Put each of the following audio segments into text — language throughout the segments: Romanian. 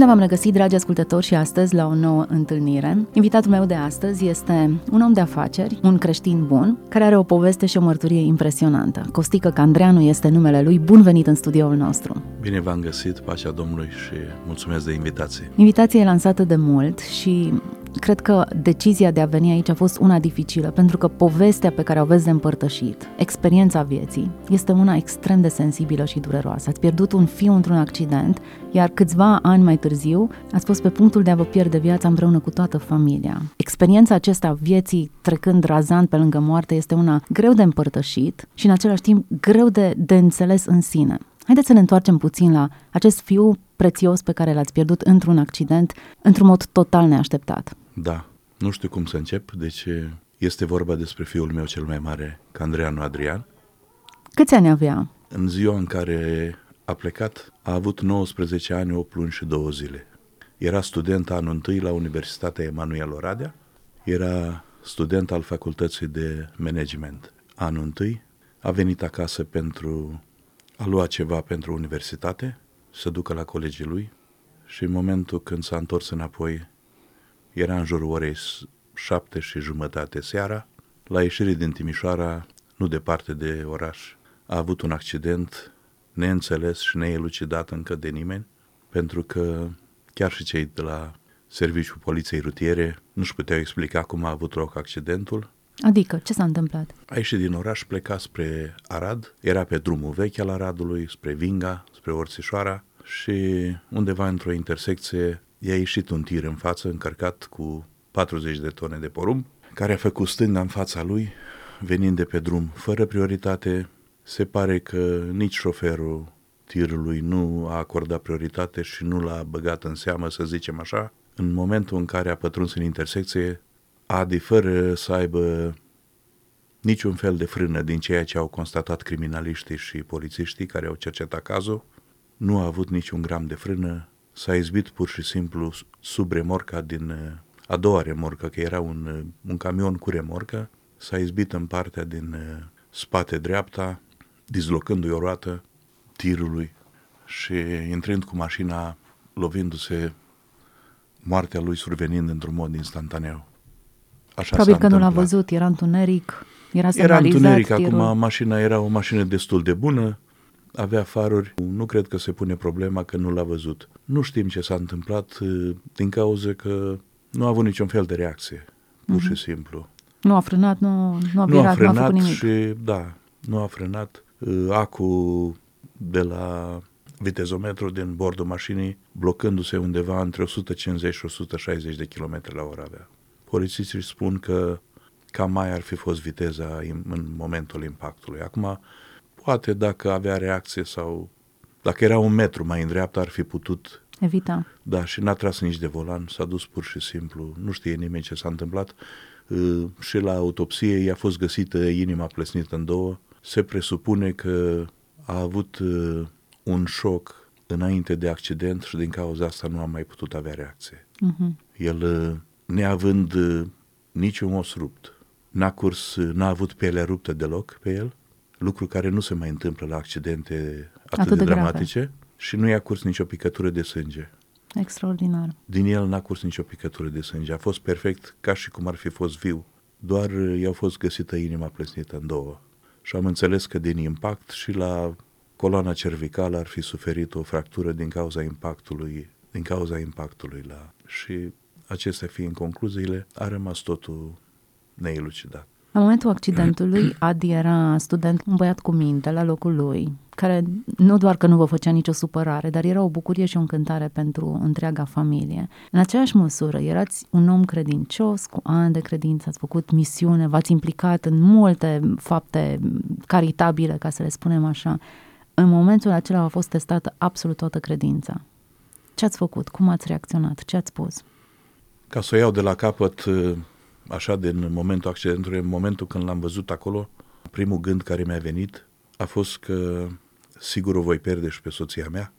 Bine v-am regăsit, dragi ascultători, și astăzi la o nouă întâlnire. Invitatul meu de astăzi este un om de afaceri, un creștin bun, care are o poveste și o mărturie impresionantă. Costică Candreanu este numele lui. Bun venit în studioul nostru! Bine v-am găsit, pacea Domnului și mulțumesc de invitație. Invitația e lansată de mult și Cred că decizia de a veni aici a fost una dificilă, pentru că povestea pe care o aveți de împărtășit, experiența vieții, este una extrem de sensibilă și dureroasă. Ați pierdut un fiu într-un accident, iar câțiva ani mai târziu ați fost pe punctul de a vă pierde viața împreună cu toată familia. Experiența acesta vieții trecând razant pe lângă moarte este una greu de împărtășit și în același timp greu de, de înțeles în sine. Haideți să ne întoarcem puțin la acest fiu prețios pe care l-ați pierdut într-un accident, într-un mod total neașteptat. Da, nu știu cum să încep, deci este vorba despre fiul meu cel mai mare, Candreanu Adrian. Câți ani avea? În ziua în care a plecat, a avut 19 ani, 8 luni și 2 zile. Era student anul întâi la Universitatea Emanuel Oradea, era student al Facultății de Management anul întâi, a venit acasă pentru a lua ceva pentru universitate, să ducă la colegii lui și în momentul când s-a întors înapoi, era în jurul orei șapte și jumătate seara, la ieșire din Timișoara, nu departe de oraș, a avut un accident neînțeles și neelucidat încă de nimeni, pentru că chiar și cei de la Serviciul Poliției Rutiere nu-și puteau explica cum a avut loc accidentul. Adică, ce s-a întâmplat? A ieșit din oraș, pleca spre Arad, era pe drumul vechi al Aradului, spre Vinga, spre Orțișoara și undeva într-o intersecție i-a ieșit un tir în față încărcat cu 40 de tone de porumb, care a făcut stânga în fața lui, venind de pe drum fără prioritate. Se pare că nici șoferul tirului nu a acordat prioritate și nu l-a băgat în seamă, să zicem așa. În momentul în care a pătruns în intersecție, Adi, fără să aibă niciun fel de frână din ceea ce au constatat criminaliștii și polițiștii care au cercetat cazul, nu a avut niciun gram de frână, s-a izbit pur și simplu sub remorca din a doua remorcă, că era un, un camion cu remorcă, s-a izbit în partea din spate dreapta, dislocându-i o roată tirului și intrând cu mașina, lovindu-se, moartea lui survenind într-un mod instantaneu. Așa Probabil că nu l-a văzut, era întuneric, era Era întuneric, tirul. acum mașina era o mașină destul de bună, avea faruri, nu cred că se pune problema că nu l-a văzut. Nu știm ce s-a întâmplat din cauza că nu a avut niciun fel de reacție, pur mm-hmm. și simplu. Nu a frânat, nu, nu a virat, nu a, frânat nu a făcut nimic. și, da, nu a frânat. Acu de la vitezometru din bordul mașinii, blocându-se undeva între 150 și 160 de km la oră avea. Polițiștii spun că cam mai ar fi fost viteza în momentul impactului. Acum, poate dacă avea reacție sau dacă era un metru mai în dreapta, ar fi putut evita. Da, și n-a tras nici de volan, s-a dus pur și simplu, nu știe nimeni ce s-a întâmplat. Uh, și la autopsie i-a fost găsită inima plesnită în două. Se presupune că a avut uh, un șoc înainte de accident și din cauza asta nu a mai putut avea reacție. Uh-huh. El, uh, neavând niciun os rupt, n-a curs, n-a avut pielea ruptă deloc pe el, lucru care nu se mai întâmplă la accidente atât, atât de, de dramatice grave. și nu i-a curs nicio picătură de sânge. Extraordinar. Din el n-a curs nicio picătură de sânge. A fost perfect ca și cum ar fi fost viu. Doar i-a fost găsită inima plesnită în două. Și am înțeles că din impact și la coloana cervicală ar fi suferit o fractură din cauza impactului, din cauza impactului la... Și acestea fiind concluziile, a rămas totul neelucidat. La momentul accidentului, Adi era student, un băiat cu minte la locul lui, care nu doar că nu vă făcea nicio supărare, dar era o bucurie și o încântare pentru întreaga familie. În aceeași măsură, erați un om credincios, cu ani de credință, ați făcut misiune, v-ați implicat în multe fapte caritabile, ca să le spunem așa. În momentul acela a fost testată absolut toată credința. Ce ați făcut? Cum ați reacționat? Ce ați spus? Ca să o iau de la capăt, așa din momentul accidentului, în momentul când l-am văzut acolo, primul gând care mi-a venit a fost că sigur o voi pierde și pe soția mea.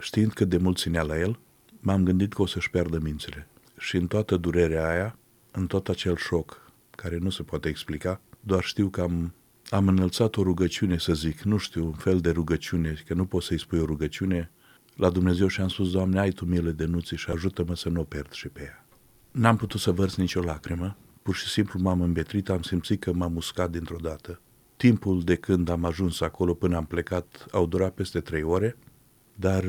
Știind cât de mult ținea la el, m-am gândit că o să-și pierdă mințile. Și în toată durerea aia, în tot acel șoc, care nu se poate explica, doar știu că am, am înălțat o rugăciune, să zic, nu știu, un fel de rugăciune, că nu poți să-i spui o rugăciune, la Dumnezeu și am spus, Doamne, ai Tu milă de nuții și ajută-mă să nu o pierd și pe ea. N-am putut să vărs nicio lacrimă, pur și simplu m-am îmbetrit, am simțit că m-am uscat dintr-o dată. Timpul de când am ajuns acolo până am plecat au durat peste trei ore, dar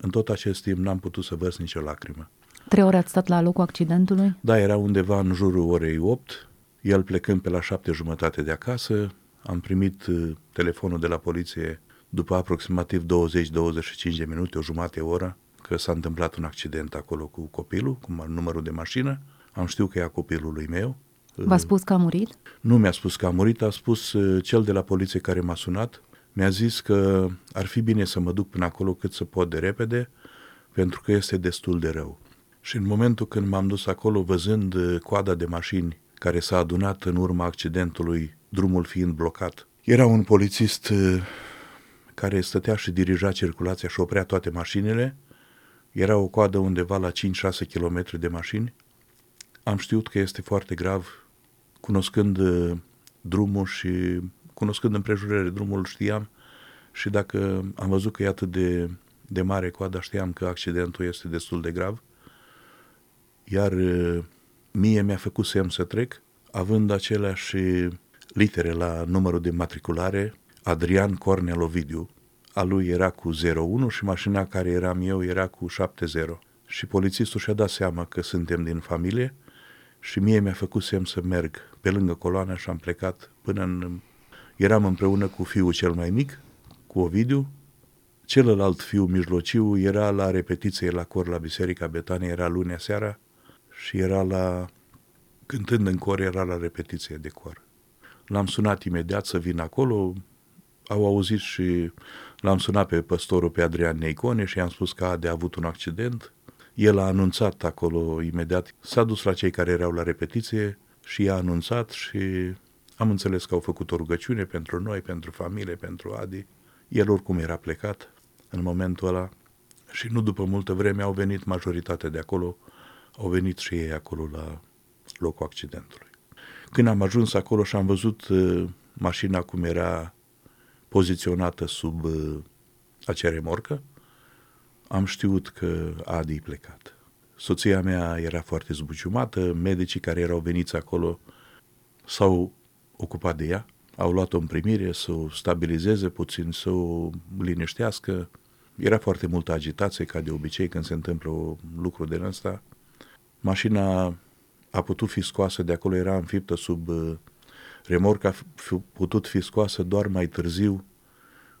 în tot acest timp n-am putut să vărs nicio lacrimă. Trei ore ați stat la locul accidentului? Da, era undeva în jurul orei 8, el plecând pe la șapte jumătate de acasă, am primit uh, telefonul de la poliție după aproximativ 20-25 de minute, o jumătate oră, că s-a întâmplat un accident acolo cu copilul, cu numărul de mașină. Am știut că e a copilului meu. V-a spus că a murit? Nu mi-a spus că a murit, a spus uh, cel de la poliție care m-a sunat. Mi-a zis că ar fi bine să mă duc până acolo cât să pot de repede, pentru că este destul de rău. Și în momentul când m-am dus acolo, văzând uh, coada de mașini care s-a adunat în urma accidentului, drumul fiind blocat, era un polițist uh, care stătea și dirija circulația și oprea toate mașinile. Era o coadă undeva la 5-6 km de mașini. Am știut că este foarte grav, cunoscând uh, drumul și cunoscând împrejurările drumul știam și dacă am văzut că e atât de, de mare coada, știam că accidentul este destul de grav iar mie mi-a făcut semn să trec, având aceleași litere la numărul de matriculare, Adrian Cornel Ovidiu. A lui era cu 01 și mașina care eram eu era cu 70. Și polițistul și-a dat seama că suntem din familie și mie mi-a făcut semn să merg pe lângă coloană și am plecat până în... Eram împreună cu fiul cel mai mic, cu Ovidiu, celălalt fiu mijlociu era la repetiție la cor la Biserica Betania, era lunea seara, și era la, cântând în cor, era la repetiție de cor. L-am sunat imediat să vin acolo, au auzit și l-am sunat pe păstorul, pe Adrian Neicone și i-am spus că a de avut un accident. El a anunțat acolo imediat, s-a dus la cei care erau la repetiție și i-a anunțat și am înțeles că au făcut o rugăciune pentru noi, pentru familie, pentru Adi. El oricum era plecat în momentul ăla și nu după multă vreme au venit majoritatea de acolo au venit și ei acolo la locul accidentului. Când am ajuns acolo și am văzut uh, mașina cum era poziționată sub uh, acea remorcă, am știut că Adi e plecat. Soția mea era foarte zbuciumată, medicii care erau veniți acolo s-au ocupat de ea, au luat-o în primire să o stabilizeze puțin, să o liniștească. Era foarte multă agitație, ca de obicei când se întâmplă un lucru de ăsta. Mașina a putut fi scoasă de acolo, era înfiptă sub uh, remorca, a putut fi scoasă doar mai târziu,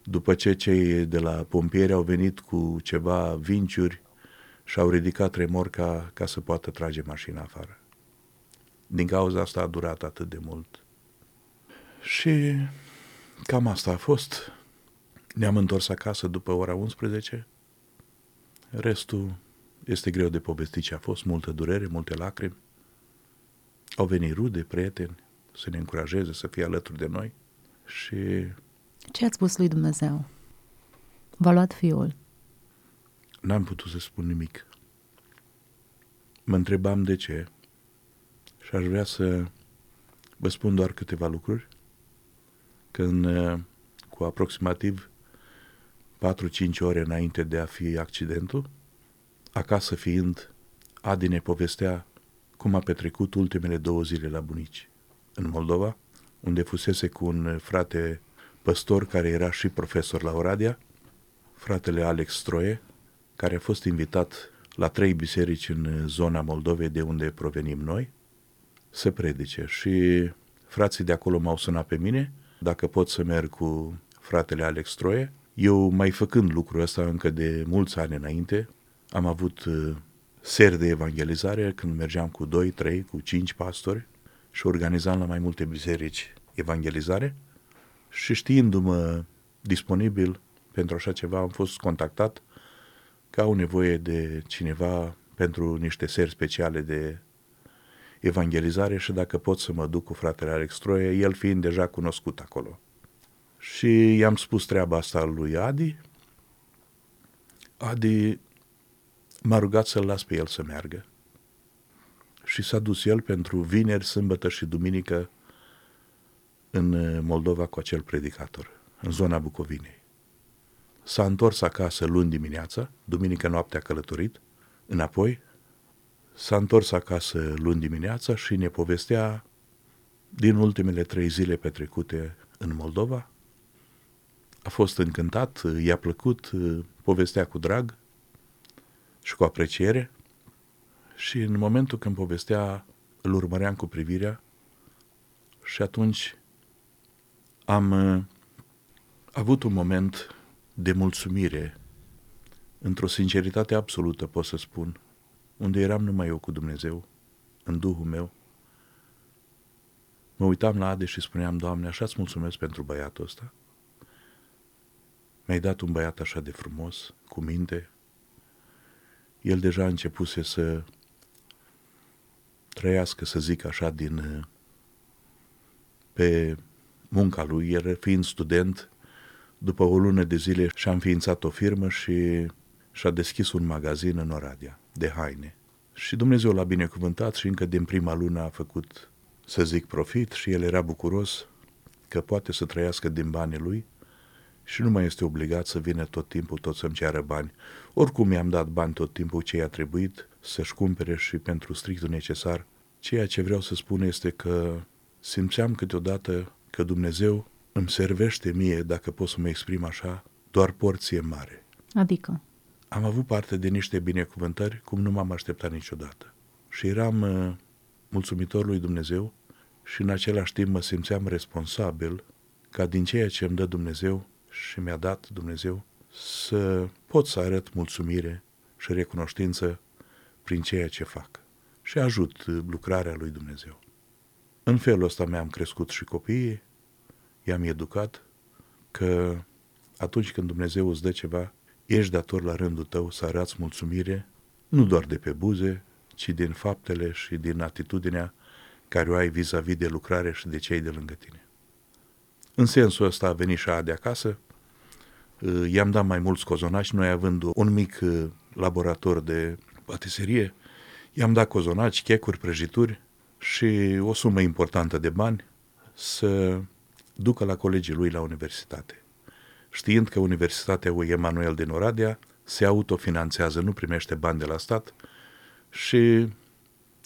după ce cei de la pompieri au venit cu ceva vinciuri și au ridicat remorca ca să poată trage mașina afară. Din cauza asta a durat atât de mult. Și cam asta a fost. Ne-am întors acasă după ora 11. Restul este greu de povestit ce a fost, multă durere, multe lacrimi. Au venit rude, prieteni, să ne încurajeze, să fie alături de noi și... Ce ați spus lui Dumnezeu? V-a luat fiul? N-am putut să spun nimic. Mă întrebam de ce și aș vrea să vă spun doar câteva lucruri. Când cu aproximativ 4-5 ore înainte de a fi accidentul, Acasă fiind, Adi ne povestea cum a petrecut ultimele două zile la bunici. În Moldova, unde fusese cu un frate păstor care era și profesor la Oradea, fratele Alex Stroie, care a fost invitat la trei biserici în zona Moldovei de unde provenim noi, să predice. Și frații de acolo m-au sunat pe mine dacă pot să merg cu fratele Alex Stroie. Eu, mai făcând lucrul ăsta încă de mulți ani înainte, am avut uh, seri de evangelizare când mergeam cu 2, 3, cu 5 pastori și organizam la mai multe biserici evangelizare și știindu-mă disponibil pentru așa ceva, am fost contactat că au nevoie de cineva pentru niște seri speciale de evangelizare și dacă pot să mă duc cu fratele Alex Troie, el fiind deja cunoscut acolo. Și i-am spus treaba asta lui Adi. Adi m-a rugat să-l las pe el să meargă. Și s-a dus el pentru vineri, sâmbătă și duminică în Moldova cu acel predicator, în zona Bucovinei. S-a întors acasă luni dimineața, duminică noaptea a călătorit, înapoi, s-a întors acasă luni dimineața și ne povestea din ultimele trei zile petrecute în Moldova. A fost încântat, i-a plăcut, povestea cu drag și cu apreciere și în momentul când povestea îl urmăream cu privirea și atunci am uh, avut un moment de mulțumire, într-o sinceritate absolută, pot să spun, unde eram numai eu cu Dumnezeu, în Duhul meu. Mă uitam la Ade și spuneam, Doamne, așa-ți mulțumesc pentru băiatul ăsta. Mi-ai dat un băiat așa de frumos, cu minte. El deja a începuse să trăiască, să zic așa, din pe munca lui, el fiind student, după o lună de zile și-a înființat o firmă și și-a deschis un magazin în Oradea, de haine. Și Dumnezeu l-a binecuvântat și încă din prima lună a făcut, să zic, profit și el era bucuros că poate să trăiască din banii lui și nu mai este obligat să vină tot timpul tot să-mi ceară bani. Oricum i-am dat bani tot timpul ce i-a trebuit să-și cumpere și pentru strictul necesar. Ceea ce vreau să spun este că simțeam câteodată că Dumnezeu îmi servește mie, dacă pot să mă exprim așa, doar porție mare. Adică? Am avut parte de niște binecuvântări cum nu m-am așteptat niciodată. Și eram uh, mulțumitor lui Dumnezeu și în același timp mă simțeam responsabil ca din ceea ce îmi dă Dumnezeu și mi-a dat Dumnezeu să pot să arăt mulțumire și recunoștință prin ceea ce fac și ajut lucrarea lui Dumnezeu. În felul ăsta mi-am crescut și copiii, i-am educat că atunci când Dumnezeu îți dă ceva, ești dator la rândul tău să arăți mulțumire, nu doar de pe buze, ci din faptele și din atitudinea care o ai vis-a-vis de lucrare și de cei de lângă tine. În sensul ăsta a venit și de acasă, i-am dat mai mulți cozonaci, noi având un mic uh, laborator de patiserie, i-am dat cozonaci, checuri, prăjituri și o sumă importantă de bani să ducă la colegii lui la universitate. Știind că Universitatea lui Emanuel din Oradea se autofinanțează, nu primește bani de la stat și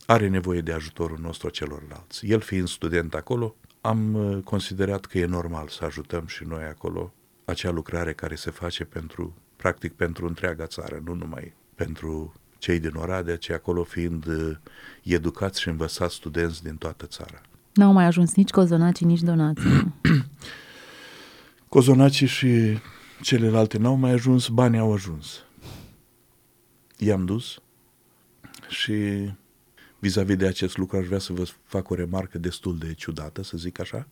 are nevoie de ajutorul nostru celorlalți. El fiind student acolo, am uh, considerat că e normal să ajutăm și noi acolo acea lucrare care se face pentru, practic pentru întreaga țară, nu numai pentru cei din Oradea, ci acolo fiind uh, educați și învățați studenți din toată țara. N-au mai ajuns nici cozonacii, nici donații. cozonacii și celelalte n-au mai ajuns, banii au ajuns. I-am dus și vis-a-vis de acest lucru aș vrea să vă fac o remarcă destul de ciudată, să zic așa.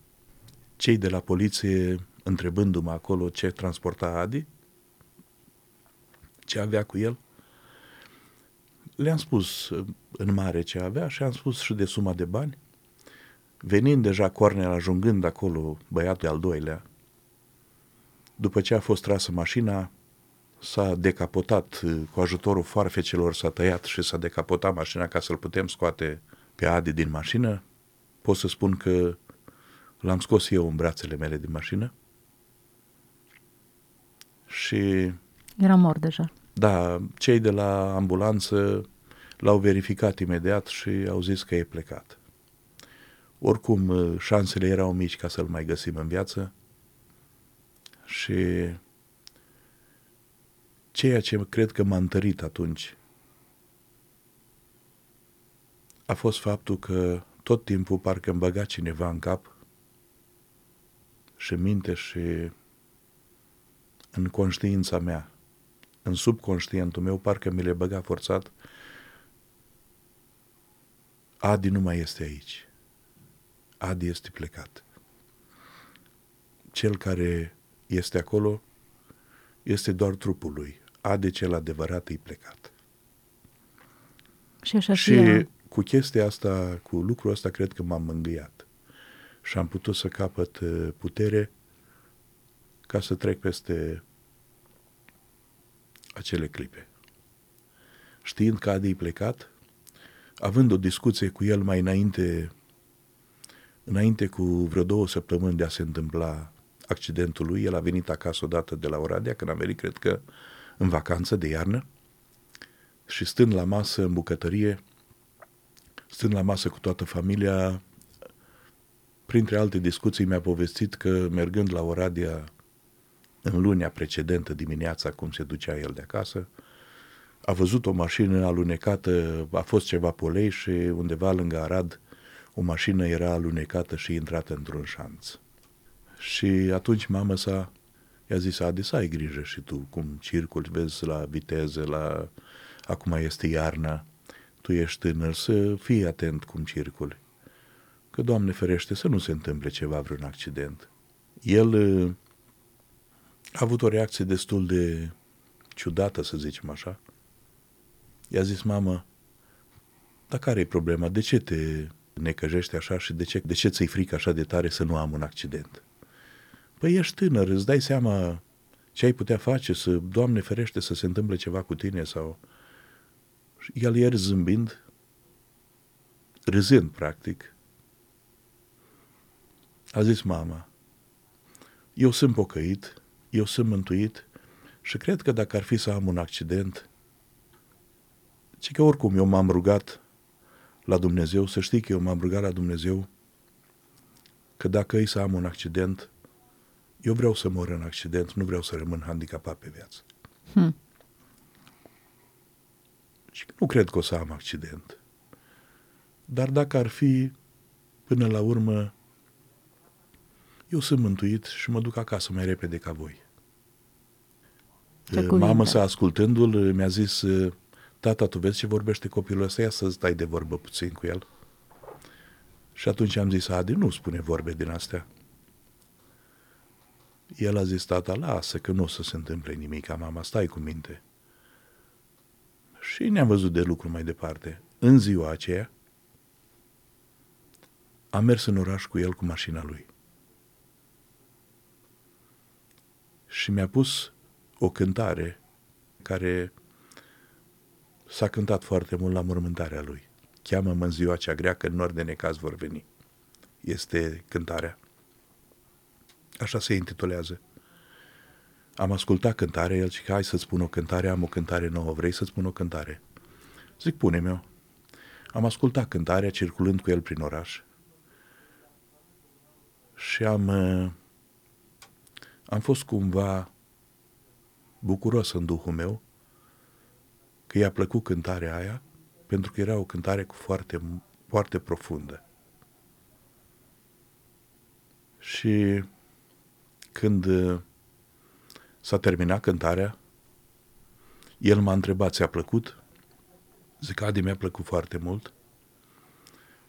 Cei de la poliție, întrebându-mă acolo ce transporta Adi, ce avea cu el, le-am spus în mare ce avea și am spus și de suma de bani Venind deja Cornel, ajungând acolo, băiatul al doilea, după ce a fost trasă mașina, s-a decapotat uh, cu ajutorul foarfecelor, s-a tăiat și s-a decapotat mașina ca să-l putem scoate pe Adi din mașină. Pot să spun că l-am scos eu în brațele mele din mașină. Și... Era mort deja. Da, cei de la ambulanță l-au verificat imediat și au zis că e plecat. Oricum, uh, șansele erau mici ca să-l mai găsim în viață și ceea ce cred că m-a întărit atunci a fost faptul că tot timpul parcă îmi băga cineva în cap și minte și în conștiința mea, în subconștientul meu, parcă mi le băga forțat Adi nu mai este aici. Adi este plecat. Cel care este acolo este doar trupul lui. Adi cel adevărat e plecat. Și așa și fie. cu chestia asta, cu lucrul ăsta, cred că m-am mângâiat. Și am putut să capăt uh, putere ca să trec peste acele clipe. Știind că Adi plecat, având o discuție cu el mai înainte, înainte cu vreo două săptămâni de a se întâmpla accidentul lui, el a venit acasă odată de la Oradea, când a venit, cred că, în vacanță de iarnă, și stând la masă în bucătărie, stând la masă cu toată familia, printre alte discuții mi-a povestit că mergând la Oradea în lunea precedentă dimineața, cum se ducea el de acasă, a văzut o mașină alunecată, a fost ceva polei și undeva lângă Arad o mașină era alunecată și intrată într-un șanț. Și atunci mama sa i-a zis, Adi, să ai grijă și tu, cum circuli, vezi la viteză, la... acum este iarna, tu ești tânăr, să fii atent cum circuli. Că, Doamne ferește, să nu se întâmple ceva, vreun accident. El uh, a avut o reacție destul de ciudată, să zicem așa. I-a zis, mamă, dar care e problema? De ce te necăjești așa și de ce, de ce ți-i frică așa de tare să nu am un accident? Păi ești tânăr, îți dai seama ce ai putea face să, Doamne ferește, să se întâmple ceva cu tine sau... El ieri zâmbind, râzând practic, a zis mama, eu sunt pocăit, eu sunt mântuit și cred că dacă ar fi să am un accident, ci că oricum eu m-am rugat la Dumnezeu, să știi că eu m-am rugat la Dumnezeu că dacă îi să am un accident, eu vreau să mor în accident, nu vreau să rămân handicapat pe viață. Hmm. Și nu cred că o să am accident. Dar dacă ar fi, până la urmă, eu sunt mântuit și mă duc acasă mai repede ca voi. Mama sa, ascultându-l, mi-a zis, tata, tu vezi ce vorbește copilul ăsta, ia să stai de vorbă puțin cu el. Și atunci am zis, Adi, nu spune vorbe din astea. El a zis, tata, lasă că nu o să se întâmple nimic, mama, stai cu minte. Și ne-am văzut de lucru mai departe. În ziua aceea, am mers în oraș cu el cu mașina lui. Și mi-a pus o cântare care s-a cântat foarte mult la mormântarea lui. Cheamă-mă în ziua cea grea că în nor de necaz vor veni. Este cântarea. Așa se intitulează. Am ascultat cântarea, el zice, hai să-ți spun o cântare, am o cântare nouă, vrei să-ți spun o cântare? Zic, pune-mi-o. Am ascultat cântarea circulând cu el prin oraș și am, uh, am fost cumva bucuros în duhul meu că i-a plăcut cântarea aia, pentru că era o cântare cu foarte, foarte profundă. Și când uh, s-a terminat cântarea, el m-a întrebat, ți-a plăcut? Zic, Adi, mi-a plăcut foarte mult.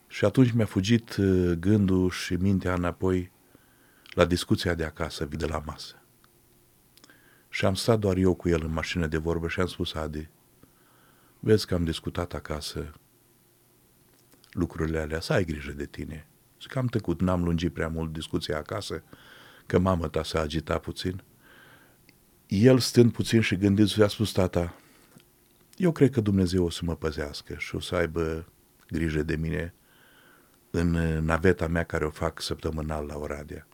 Și atunci mi-a fugit uh, gândul și mintea înapoi la discuția de acasă, de la masă. Și am stat doar eu cu el în mașină de vorbă și am spus, Adi, vezi că am discutat acasă lucrurile alea, să ai grijă de tine. Zic că am tăcut, n-am lungit prea mult discuția acasă, că mama ta s-a agitat puțin. El stând puțin și gândind, a spus tata, eu cred că Dumnezeu o să mă păzească și o să aibă grijă de mine în naveta mea care o fac săptămânal la Oradea.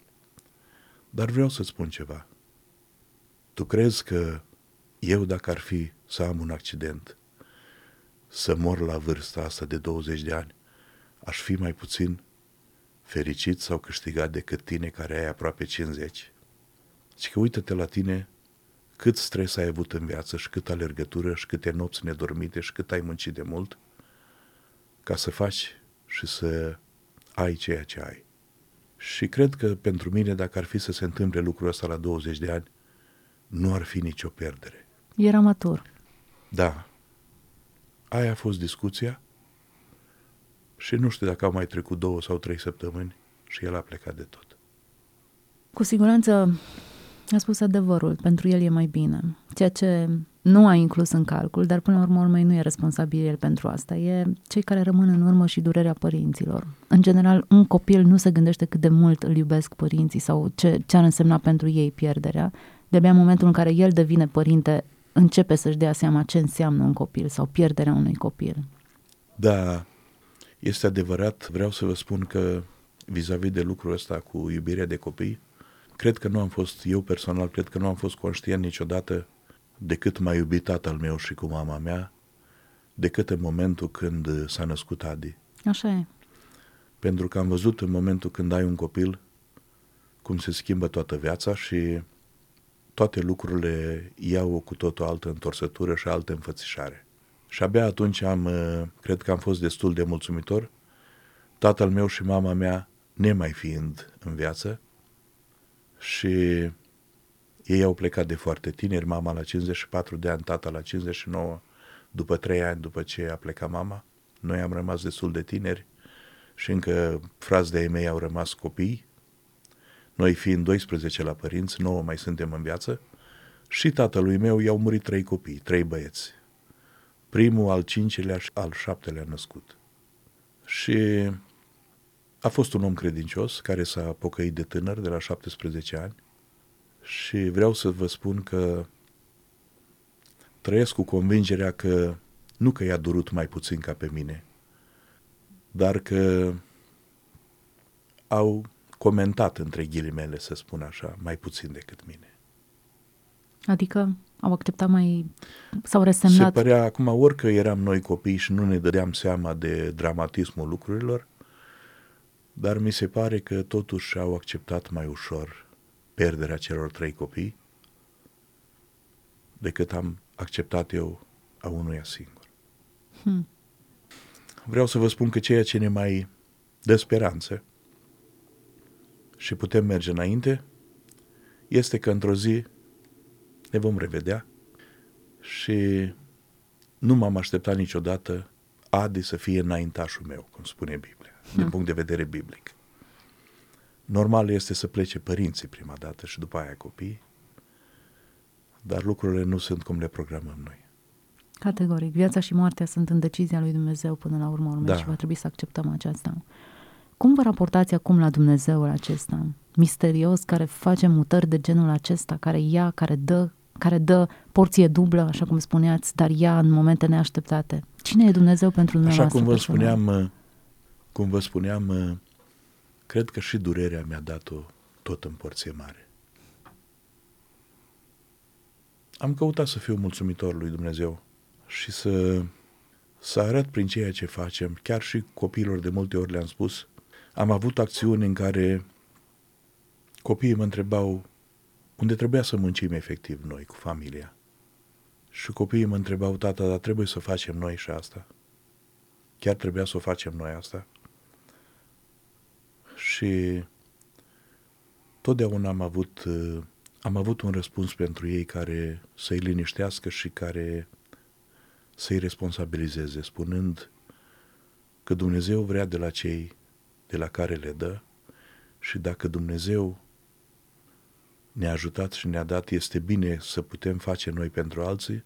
Dar vreau să spun ceva. Tu crezi că eu, dacă ar fi să am un accident, să mor la vârsta asta de 20 de ani, aș fi mai puțin fericit sau câștigat decât tine care ai aproape 50? Și că uită-te la tine cât stres ai avut în viață și cât alergătură și câte nopți nedormite și cât ai muncit de mult ca să faci și să ai ceea ce ai. Și cred că pentru mine, dacă ar fi să se întâmple lucrul ăsta la 20 de ani, nu ar fi nicio pierdere. Era matur. Da. Aia a fost discuția și nu știu dacă au mai trecut două sau trei săptămâni și el a plecat de tot. Cu siguranță A spus adevărul, pentru el e mai bine. Ceea ce nu a inclus în calcul, dar până la urmă urmei nu e responsabil el pentru asta. E cei care rămân în urmă și durerea părinților. În general, un copil nu se gândește cât de mult îl iubesc părinții sau ce, ce ar însemna pentru ei pierderea. De-abia în momentul în care el devine părinte, începe să-și dea seama ce înseamnă un copil sau pierderea unui copil. Da, este adevărat. Vreau să vă spun că vis-a-vis de lucrul ăsta cu iubirea de copii, cred că nu am fost, eu personal, cred că nu am fost conștient niciodată decât m-a iubit tatăl meu și cu mama mea, decât în momentul când s-a născut Adi. Așa e. Pentru că am văzut în momentul când ai un copil cum se schimbă toată viața și toate lucrurile iau o cu totul altă întorsătură și altă înfățișare. Și abia atunci am, uh, cred că am fost destul de mulțumitor, tatăl meu și mama mea nemai fiind în viață și ei au plecat de foarte tineri, mama la 54 de ani, tata la 59, după 3 ani după ce a plecat mama. Noi am rămas destul de tineri și încă frați de-ai mei au rămas copii, noi fiind 12 la părinți, 9 mai suntem în viață, și tatălui meu i-au murit trei copii, trei băieți. Primul, al cincilea și al șaptelea născut. Și a fost un om credincios care s-a pocăit de tânăr, de la 17 ani, și vreau să vă spun că trăiesc cu convingerea că nu că i-a durut mai puțin ca pe mine, dar că au comentat între ghilimele, să spun așa, mai puțin decât mine. Adică au acceptat mai... sau resemnat? Se părea acum, orică eram noi copii și nu ne dădeam seama de dramatismul lucrurilor, dar mi se pare că totuși au acceptat mai ușor pierderea celor trei copii decât am acceptat eu a unuia singur. Hmm. Vreau să vă spun că ceea ce ne mai dă speranță și putem merge înainte este că într-o zi ne vom revedea și nu m-am așteptat niciodată Adi să fie înaintașul meu, cum spune Biblia, hmm. din punct de vedere biblic. Normal este să plece părinții prima dată și după aia copii, dar lucrurile nu sunt cum le programăm noi. Categoric. Viața și moartea sunt în decizia lui Dumnezeu până la urmă urmei da. și va trebui să acceptăm aceasta. Cum vă raportați acum la Dumnezeul acesta? Misterios, care face mutări de genul acesta, care ia, care dă, care dă porție dublă, așa cum spuneați, dar ia în momente neașteptate. Cine e Dumnezeu pentru noi? Așa cum vă spuneam, cum vă spuneam, cred că și durerea mi-a dat-o tot în porție mare. Am căutat să fiu mulțumitor lui Dumnezeu și să, să arăt prin ceea ce facem, chiar și copiilor de multe ori le-am spus, am avut acțiuni în care copiii mă întrebau unde trebuia să muncim efectiv noi cu familia. Și copiii mă întrebau, tata, dar trebuie să facem noi și asta? Chiar trebuia să o facem noi asta? și totdeauna am avut, uh, am avut un răspuns pentru ei care să-i liniștească și care să-i responsabilizeze, spunând că Dumnezeu vrea de la cei de la care le dă și dacă Dumnezeu ne-a ajutat și ne-a dat, este bine să putem face noi pentru alții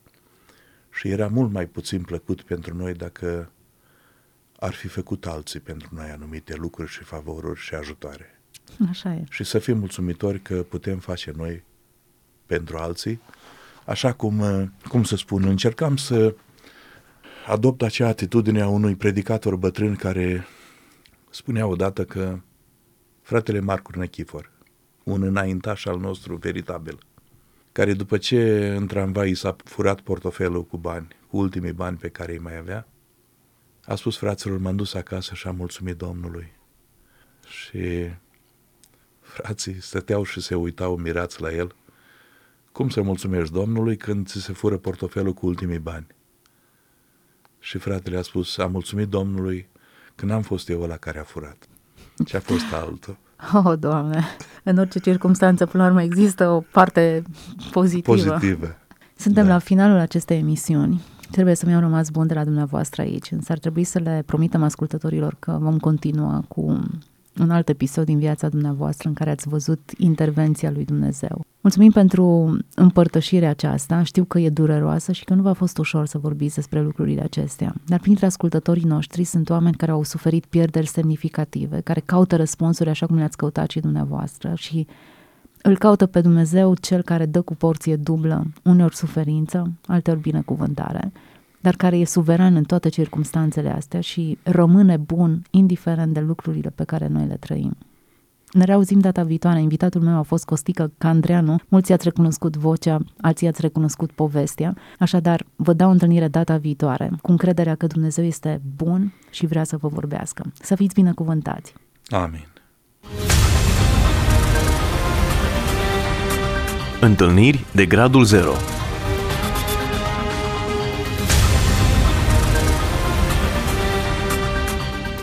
și era mult mai puțin plăcut pentru noi dacă ar fi făcut alții pentru noi anumite lucruri și favoruri și ajutoare. Așa e. Și să fim mulțumitori că putem face noi pentru alții, așa cum, uh, cum să spun, încercam să adopt acea atitudine a unui predicator bătrân care spunea odată că fratele Marcur Nechifor, un înaintaș al nostru veritabil, care după ce în tramvai s-a furat portofelul cu bani, cu ultimii bani pe care îi mai avea, a spus fraților, m-am dus acasă și am mulțumit Domnului. Și frații stăteau și se uitau mirați la el. Cum să mulțumești Domnului când ți se fură portofelul cu ultimii bani? Și fratele a spus, am mulțumit Domnului când am fost eu la care a furat. Ce a fost altul. Oh, Doamne! În orice circunstanță, până la urmă, există o parte pozitivă. Pozitivă. Suntem da. la finalul acestei emisiuni Trebuie să-mi iau rămas bun de la dumneavoastră aici, însă ar trebui să le promitem ascultătorilor că vom continua cu un alt episod din viața dumneavoastră în care ați văzut intervenția lui Dumnezeu. Mulțumim pentru împărtășirea aceasta, știu că e dureroasă și că nu v-a fost ușor să vorbiți despre lucrurile acestea, dar printre ascultătorii noștri sunt oameni care au suferit pierderi semnificative, care caută răspunsuri așa cum le-ați căutat și dumneavoastră și îl caută pe Dumnezeu cel care dă cu porție dublă, uneori suferință, alteori binecuvântare, dar care e suveran în toate circumstanțele astea și rămâne bun, indiferent de lucrurile pe care noi le trăim. Ne reauzim data viitoare. Invitatul meu a fost Costică Candreanu. Mulți ați recunoscut vocea, alții ați recunoscut povestea. Așadar, vă dau întâlnire data viitoare, cu încrederea că Dumnezeu este bun și vrea să vă vorbească. Să fiți binecuvântați! Amin. Întâlniri de gradul 0